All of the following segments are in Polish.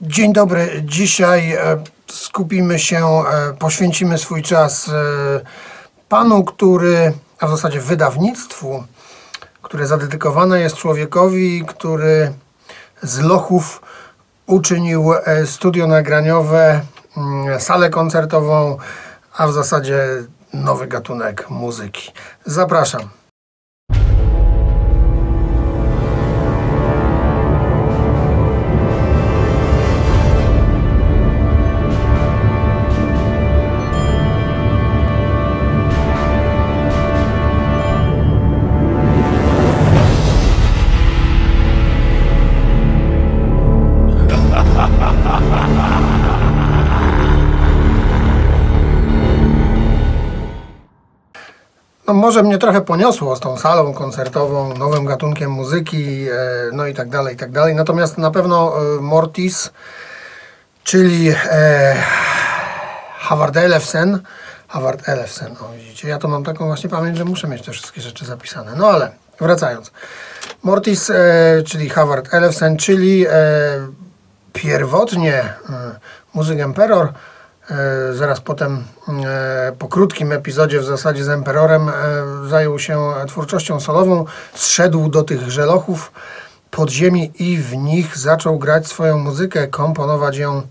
Dzień dobry. Dzisiaj e, skupimy się, e, poświęcimy swój czas e, panu, który, a w zasadzie wydawnictwu, które zadedykowane jest człowiekowi, który z lochów uczynił studio nagraniowe, mm, salę koncertową, a w zasadzie nowy gatunek muzyki. Zapraszam. No, może mnie trochę poniosło z tą salą koncertową, nowym gatunkiem muzyki, e, no i tak dalej, i tak dalej. Natomiast na pewno e, Mortis, czyli e, Howard Elefsen, Howard Elefsen, o widzicie, ja to mam taką właśnie pamięć, że muszę mieć te wszystkie rzeczy zapisane. No ale wracając. Mortis, czyli Howard Elefsen, czyli pierwotnie muzyk Emperor, Zaraz potem, e, po krótkim epizodzie w zasadzie z Emperorem, e, zajął się twórczością solową, zszedł do tych żelochów podziemi i w nich zaczął grać swoją muzykę, komponować ją,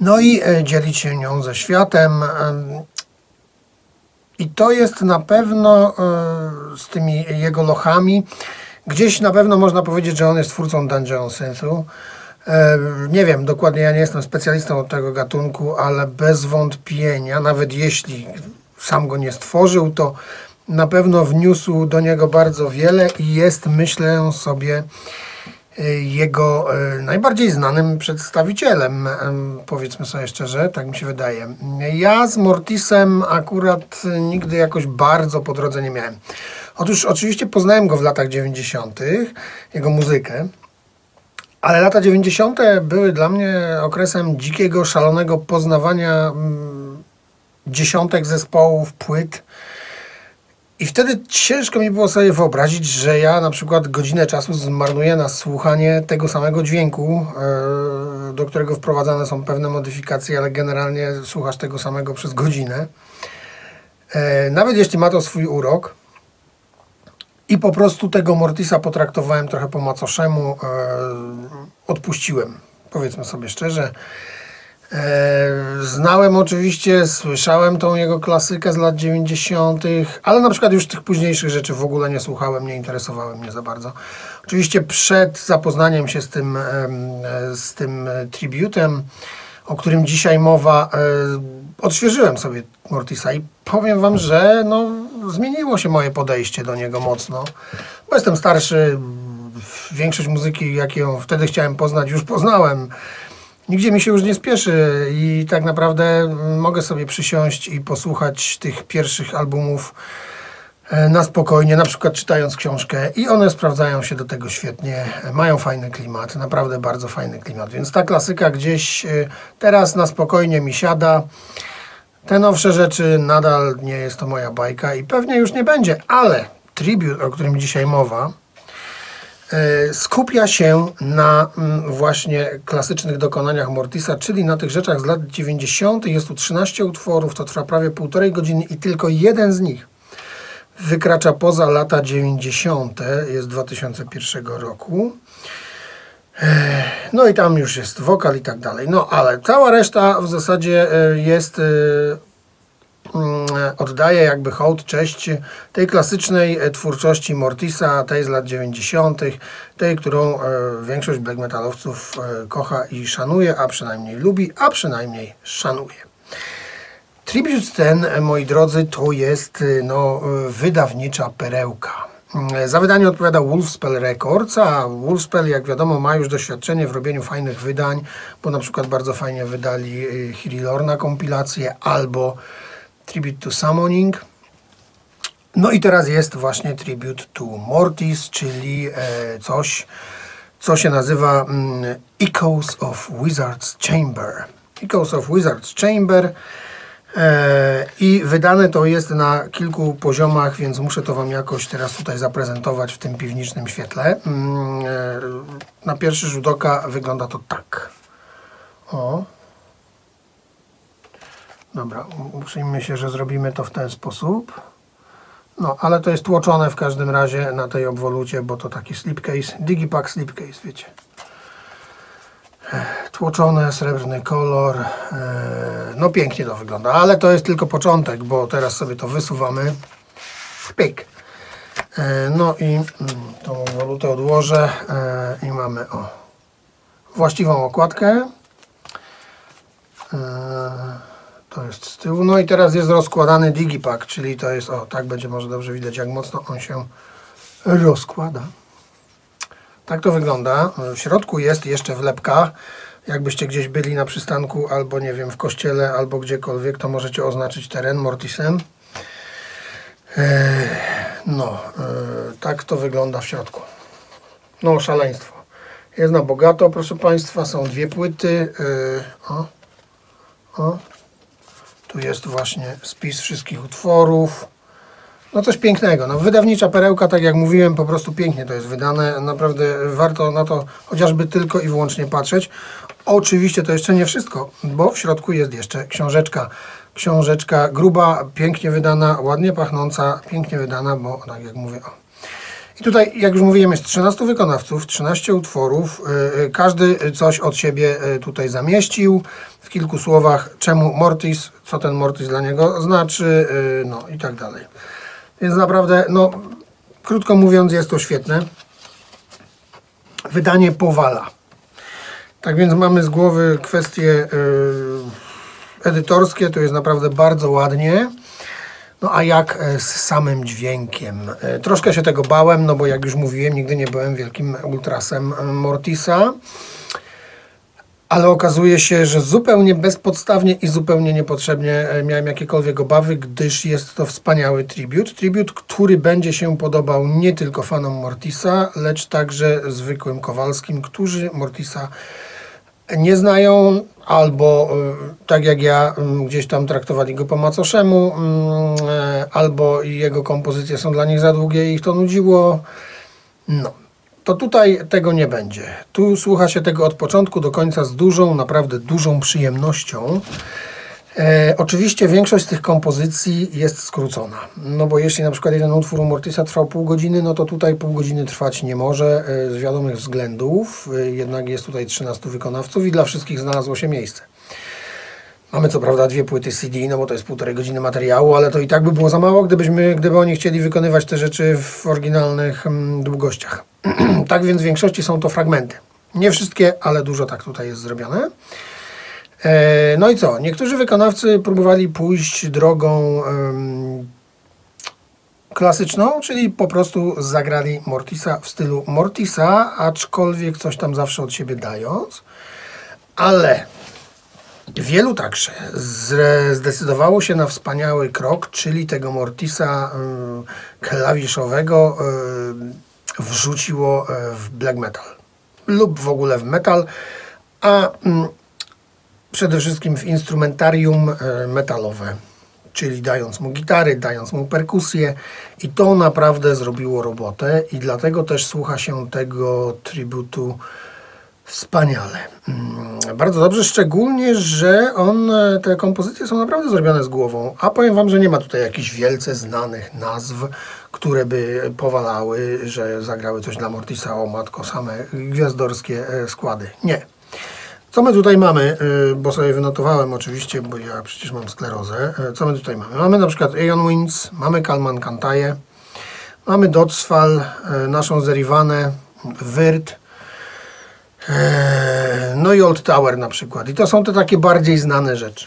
no i e, dzielić się nią ze światem. Em, I to jest na pewno e, z tymi jego lochami, gdzieś na pewno można powiedzieć, że on jest twórcą Dungeon Synthu. E, Nie wiem, dokładnie ja nie jestem specjalistą od tego gatunku, ale bez wątpienia, nawet jeśli sam go nie stworzył, to na pewno wniósł do niego bardzo wiele i jest, myślę sobie, e, jego e, najbardziej znanym przedstawicielem, em, powiedzmy sobie szczerze, tak mi się wydaje. Ja z Mortisem akurat nigdy jakoś bardzo po drodze nie miałem. Otóż oczywiście poznałem go w latach 90., jego muzykę, ale lata 90. były dla mnie okresem dzikiego, szalonego poznawania mm, dziesiątek zespołów, płyt. I wtedy ciężko mi było sobie wyobrazić, że ja na przykład godzinę czasu zmarnuję na słuchanie tego samego dźwięku, e, do którego wprowadzane są pewne modyfikacje, ale generalnie słuchasz tego samego przez godzinę. E, Nawet jeśli ma to swój urok, i po prostu tego Mortisa potraktowałem trochę po macoszemu, e, odpuściłem, powiedzmy sobie szczerze. E, znałem oczywiście, słyszałem tą jego klasykę z lat 90., ale na przykład już tych późniejszych rzeczy w ogóle nie słuchałem, nie interesowały mnie za bardzo. Oczywiście przed zapoznaniem się z tym, e, z tym tributem, o którym dzisiaj mowa, odświeżyłem sobie Mortisa i powiem Wam, że no, zmieniło się moje podejście do niego mocno, bo jestem starszy, większość muzyki, jaką wtedy chciałem poznać, już poznałem. Nigdzie mi się już nie spieszy i tak naprawdę mogę sobie przysiąść i posłuchać tych pierwszych albumów e, na spokojnie, na przykład czytając książkę i one sprawdzają się do tego świetnie, mają fajny klimat, naprawdę bardzo fajny klimat, więc ta klasyka gdzieś e, teraz na spokojnie mi siada. Te nowsze rzeczy nadal nie jest to moja bajka i pewnie już nie będzie, ale tribute, o którym dzisiaj mowa, e, skupia się na mm, właśnie klasycznych dokonaniach Mortisa, czyli na tych rzeczach z lat 90. Jest tu 13 utworów, to trwa prawie półtorej godziny i tylko jeden z nich wykracza poza lata 90. jest 2001 roku. No i tam już jest wokal i tak dalej. No ale cała reszta w zasadzie e, jest, e, mm, oddaje jakby hołd, cześć tej klasycznej e, twórczości Mortisa, tej z lat 90., tej, którą większość black metalowców kocha i szanuje, a przynajmniej lubi, a przynajmniej szanuje. Tribute ten, moi drodzy, to jest no, wydawnicza perełka. Mm, Za wydanie odpowiada Wolfspell Records, a Wolfspell, jak wiadomo, ma już doświadczenie w robieniu fajnych wydań, bo na przykład bardzo fajnie wydali y, Hiri Lorna kompilację albo Tribute to Summoning. No i teraz jest właśnie Tribute to Mortis, czyli e, coś, co się nazywa mm, Echoes of Wizard's Chamber. Echoes of Wizard's Chamber I wydane to jest na kilku poziomach, więc muszę to Wam jakoś teraz tutaj zaprezentować w tym piwniczym świetle. Mm, e, Na pierwszy rzut oka wygląda to tak. O. Dobra, uprzyjmy się, że zrobimy to w ten sposób. No, ale to jest tłoczone w każdym razie na tej obwolucie, bo to taki slipcase, digipack slipcase, wiecie. Tłoczone, srebrny kolor. e, No pięknie to wygląda, ale to jest tylko początek, bo teraz sobie to wysuwamy. Pyk. E, No i mm, tą walutę odłożę e, i mamy o właściwą okładkę. To jest z tyłu. No i teraz jest rozkładany digipack, czyli to jest, o tak będzie może dobrze widać jak mocno on się rozkłada. Tak to wygląda. W środku jest jeszcze wlepka. Jakbyście gdzieś byli na przystanku, albo nie wiem, w kościele, albo gdziekolwiek, to możecie oznaczyć teren Mortisem. Eee, No, eee, tak to wygląda w środku. No, szaleństwo. Jest na bogato, proszę Państwa. Są dwie płyty. Eee, O, o. Tu jest właśnie spis wszystkich utworów. No coś pięknego. No, wydawnicza perełka, tak jak mówiłem, po prostu pięknie to jest wydane. Naprawdę warto na to chociażby tylko i wyłącznie patrzeć. Oczywiście to jeszcze nie wszystko, bo w środku jest jeszcze książeczka. Książeczka gruba, pięknie wydana, ładnie pachnąca, pięknie wydana, bo tak jak mówię, o. I tutaj, jak już mówiłem, jest 13 wykonawców, 13 utworów. Yy, yy, Każdy coś od siebie yy, tutaj zamieścił. W kilku słowach, czemu Mortis, co ten Mortis dla niego znaczy, no i tak dalej. Więc naprawdę, no, krótko mówiąc, jest to świetne. Wydanie powala. Tak więc mamy z głowy kwestie yy, edytorskie, to jest naprawdę bardzo ładnie. No a jak e, z samym dźwiękiem? E, Troszkę się tego bałem, no bo jak już mówiłem, nigdy nie byłem wielkim ultrasem e, Mortisa. Ale okazuje się, że zupełnie bezpodstawnie i zupełnie niepotrzebnie e, miałem jakiekolwiek obawy, gdyż jest to wspaniały tribut. Tribut, który będzie się podobał nie tylko fanom Mortisa, lecz także zwykłym Kowalskim, którzy Mortisa nie znają, albo y, tak jak ja, y, gdzieś tam traktowali go po macoszemu, y, e, albo jego kompozycje są dla nich za długie i ich to nudziło. No, to tutaj tego nie będzie. Tu słucha się tego od początku do końca z dużą, naprawdę dużą przyjemnością. E, oczywiście większość z tych kompozycji jest skrócona. No bo jeśli na przykład jeden utwór u Mortisa trwał pół godziny, no to tutaj pół godziny trwać nie może e, z wiadomych względów. E, jednak jest tutaj 13 wykonawców i dla wszystkich znalazło się miejsce. Mamy co prawda dwie płyty CD, no bo to jest półtorej godziny materiału, ale to i tak by było za mało, gdybyśmy, gdyby oni chcieli wykonywać te rzeczy w oryginalnych mm, długościach. tak więc w większości są to fragmenty. Nie wszystkie, ale dużo tak tutaj jest zrobione. E, No i co? Niektórzy wykonawcy próbowali pójść drogą em, klasyczną, czyli po prostu zagrali Mortisa w stylu Mortisa, aczkolwiek coś tam zawsze od siebie dając. Ale wielu także zdecydowało się na wspaniały krok, czyli tego Mortisa em, klawiszowego em, wrzuciło e, w black metal lub w ogóle w metal, a mm, przede wszystkim w instrumentarium e, metalowe, czyli dając mu gitary, dając mu perkusję i to naprawdę zrobiło robotę i dlatego też słucha się tego tributu wspaniale. Mm, Bardzo dobrze, szczególnie, że on, e, te kompozycje są naprawdę zrobione z głową, a powiem Wam, że nie ma tutaj jakichś wielce znanych nazw, które by powalały, że zagrały coś dla Mortisa, o matko, same gwiazdorskie e, składy. Nie. Co my tutaj mamy, y, bo sobie wynotowałem oczywiście, bo ja przecież mam sklerozę. Y, Co my tutaj mamy? Mamy na przykład Aeon Winds, mamy Kalman Kantaje, mamy Dotsfall, y, naszą Zerivanę, Wyrt, no i Old Tower na przykład. I to są te takie bardziej znane rzeczy.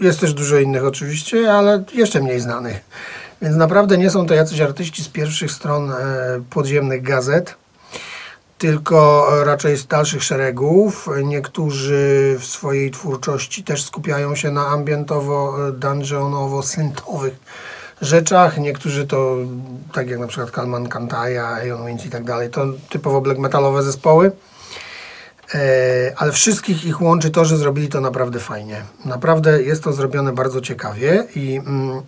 Jest też dużo innych oczywiście, ale jeszcze mniej znanych. Więc naprawdę nie są to jacyś artyści z pierwszych stron podziemnych gazet tylko raczej z dalszych szeregów. Niektórzy w swojej twórczości też skupiają się na ambientowo, dungeonowo, syntowych rzeczach. Niektórzy to, tak jak na przykład Kalman Kantaja, Aeon Winds i tak dalej, to typowo black metalowe zespoły. E, ale wszystkich ich łączy to, że zrobili to naprawdę fajnie. Naprawdę jest to zrobione bardzo ciekawie i mm,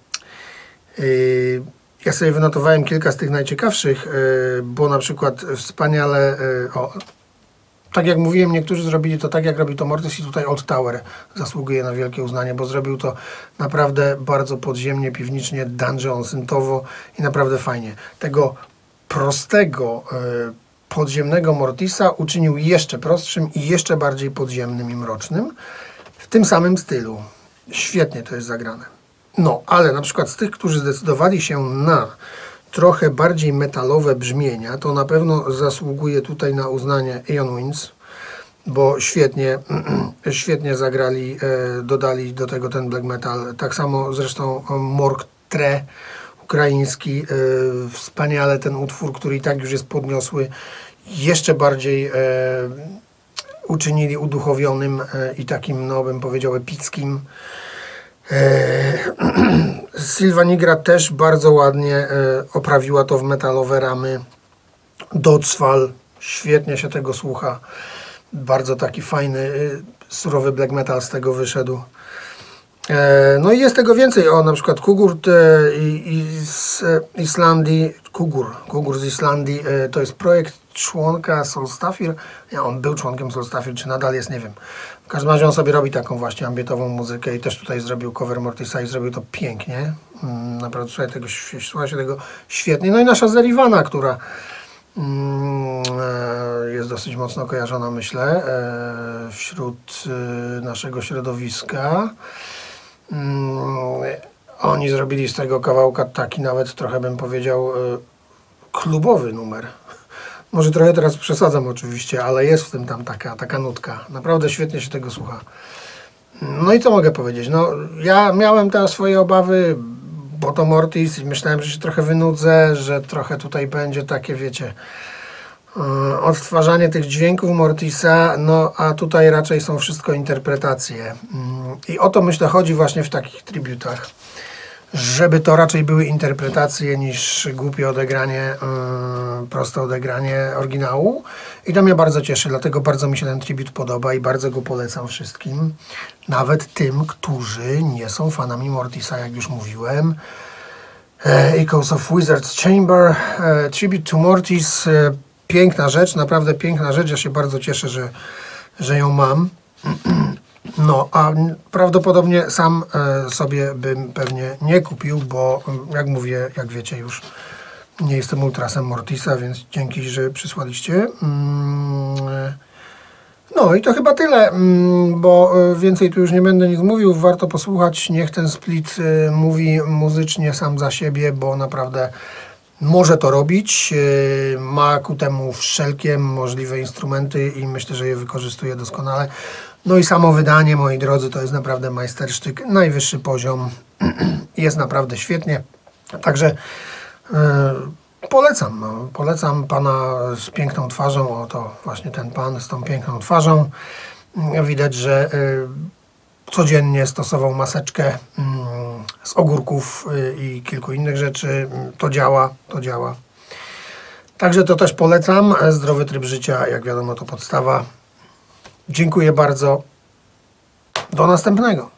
y, ja sobie wynotowałem kilka z tych najciekawszych, y, bo na przykład wspaniale, y, o, tak jak mówiłem, niektórzy zrobili to tak, jak robi to Mortis i tutaj Old Tower zasługuje na wielkie uznanie, bo zrobił to naprawdę bardzo podziemnie, piwnicznie, dungeon, syntowo i naprawdę fajnie. Tego prostego, y, podziemnego Mortisa uczynił jeszcze prostszym i jeszcze bardziej podziemnym i mrocznym w tym samym stylu. Świetnie to jest zagrane. No, ale na przykład z tych, którzy zdecydowali się na trochę bardziej metalowe brzmienia, to na pewno zasługuje tutaj na uznanie Ion Winds, bo świetnie, świetnie zagrali, e, dodali do tego ten black metal. Tak samo zresztą Mork Tre ukraiński, e, wspaniale ten utwór, który i tak już jest podniosły, jeszcze bardziej e, uczynili uduchowionym i takim, no bym powiedział, epickim. Sylwa Nigra też bardzo ładnie oprawiła to w metalowe ramy. Docwal, świetnie się tego słucha. Bardzo taki fajny, surowy black metal z tego wyszedł. No i jest tego więcej. O, na przykład Kugurt i, i z Islandii, Kugur, Kugur z Islandii, to jest projekt członka Solstafir. Ja, on był członkiem Solstafir, czy nadal jest, nie wiem. W każdym razie on sobie robi taką właśnie ambientową muzykę i też tutaj zrobił cover Mortisa i zrobił to pięknie. Mm, naprawdę słuchaj, tego, słucha się tego świetnie. No i nasza Zeriwana, która mm, e, jest dosyć mocno kojarzona, myślę, e, wśród e, naszego środowiska. Mm, oni zrobili z tego kawałka taki nawet trochę bym powiedział klubowy numer. Może trochę teraz przesadzam oczywiście, ale jest w tym tam taka, taka nutka. Naprawdę świetnie się tego słucha. No i co mogę powiedzieć? No, ja miałem te swoje obawy, bo to Mortis i myślałem, że się trochę wynudzę, że trochę tutaj będzie takie, wiecie, yy, odtwarzanie tych dźwięków Mortisa, no a tutaj raczej są wszystko interpretacje. Yy, I o to myślę chodzi właśnie w takich tributach żeby to raczej były interpretacje niż głupie odegranie, yy, proste odegranie oryginału. I to mnie bardzo cieszy, dlatego bardzo mi się ten tribut podoba i bardzo go polecam wszystkim. Nawet tym, którzy nie są fanami Mortisa, jak już mówiłem. E, Echoes of Wizard's Chamber, e, Tribute to Mortis, e, piękna rzecz, naprawdę piękna rzecz. Ja się bardzo cieszę, że, że ją mam. No, a prawdopodobnie sam e, sobie bym pewnie nie kupił, bo jak mówię, jak wiecie już, nie jestem ultrasem Mortisa, więc dzięki, że przysłaliście. Mm, e, no i to chyba tyle, mm, bo e, więcej tu już nie będę nic mówił. Warto posłuchać. Niech ten split mówi muzycznie sam za siebie, bo naprawdę może to robić. Ma ku temu wszelkie możliwe instrumenty i myślę, że je wykorzystuje doskonale. No i samo wydanie, moi drodzy, to jest naprawdę majstersztyk, najwyższy poziom. jest naprawdę świetnie. Także yy, polecam, no, polecam pana z piękną twarzą. Oto właśnie ten pan z tą piękną twarzą. Widać, że yy, codziennie stosował maseczkę yy, z ogórków y, i kilku innych rzeczy. To działa, to działa. Także to też polecam. Zdrowy tryb życia, jak wiadomo, to podstawa. Dziękuję bardzo. Do następnego.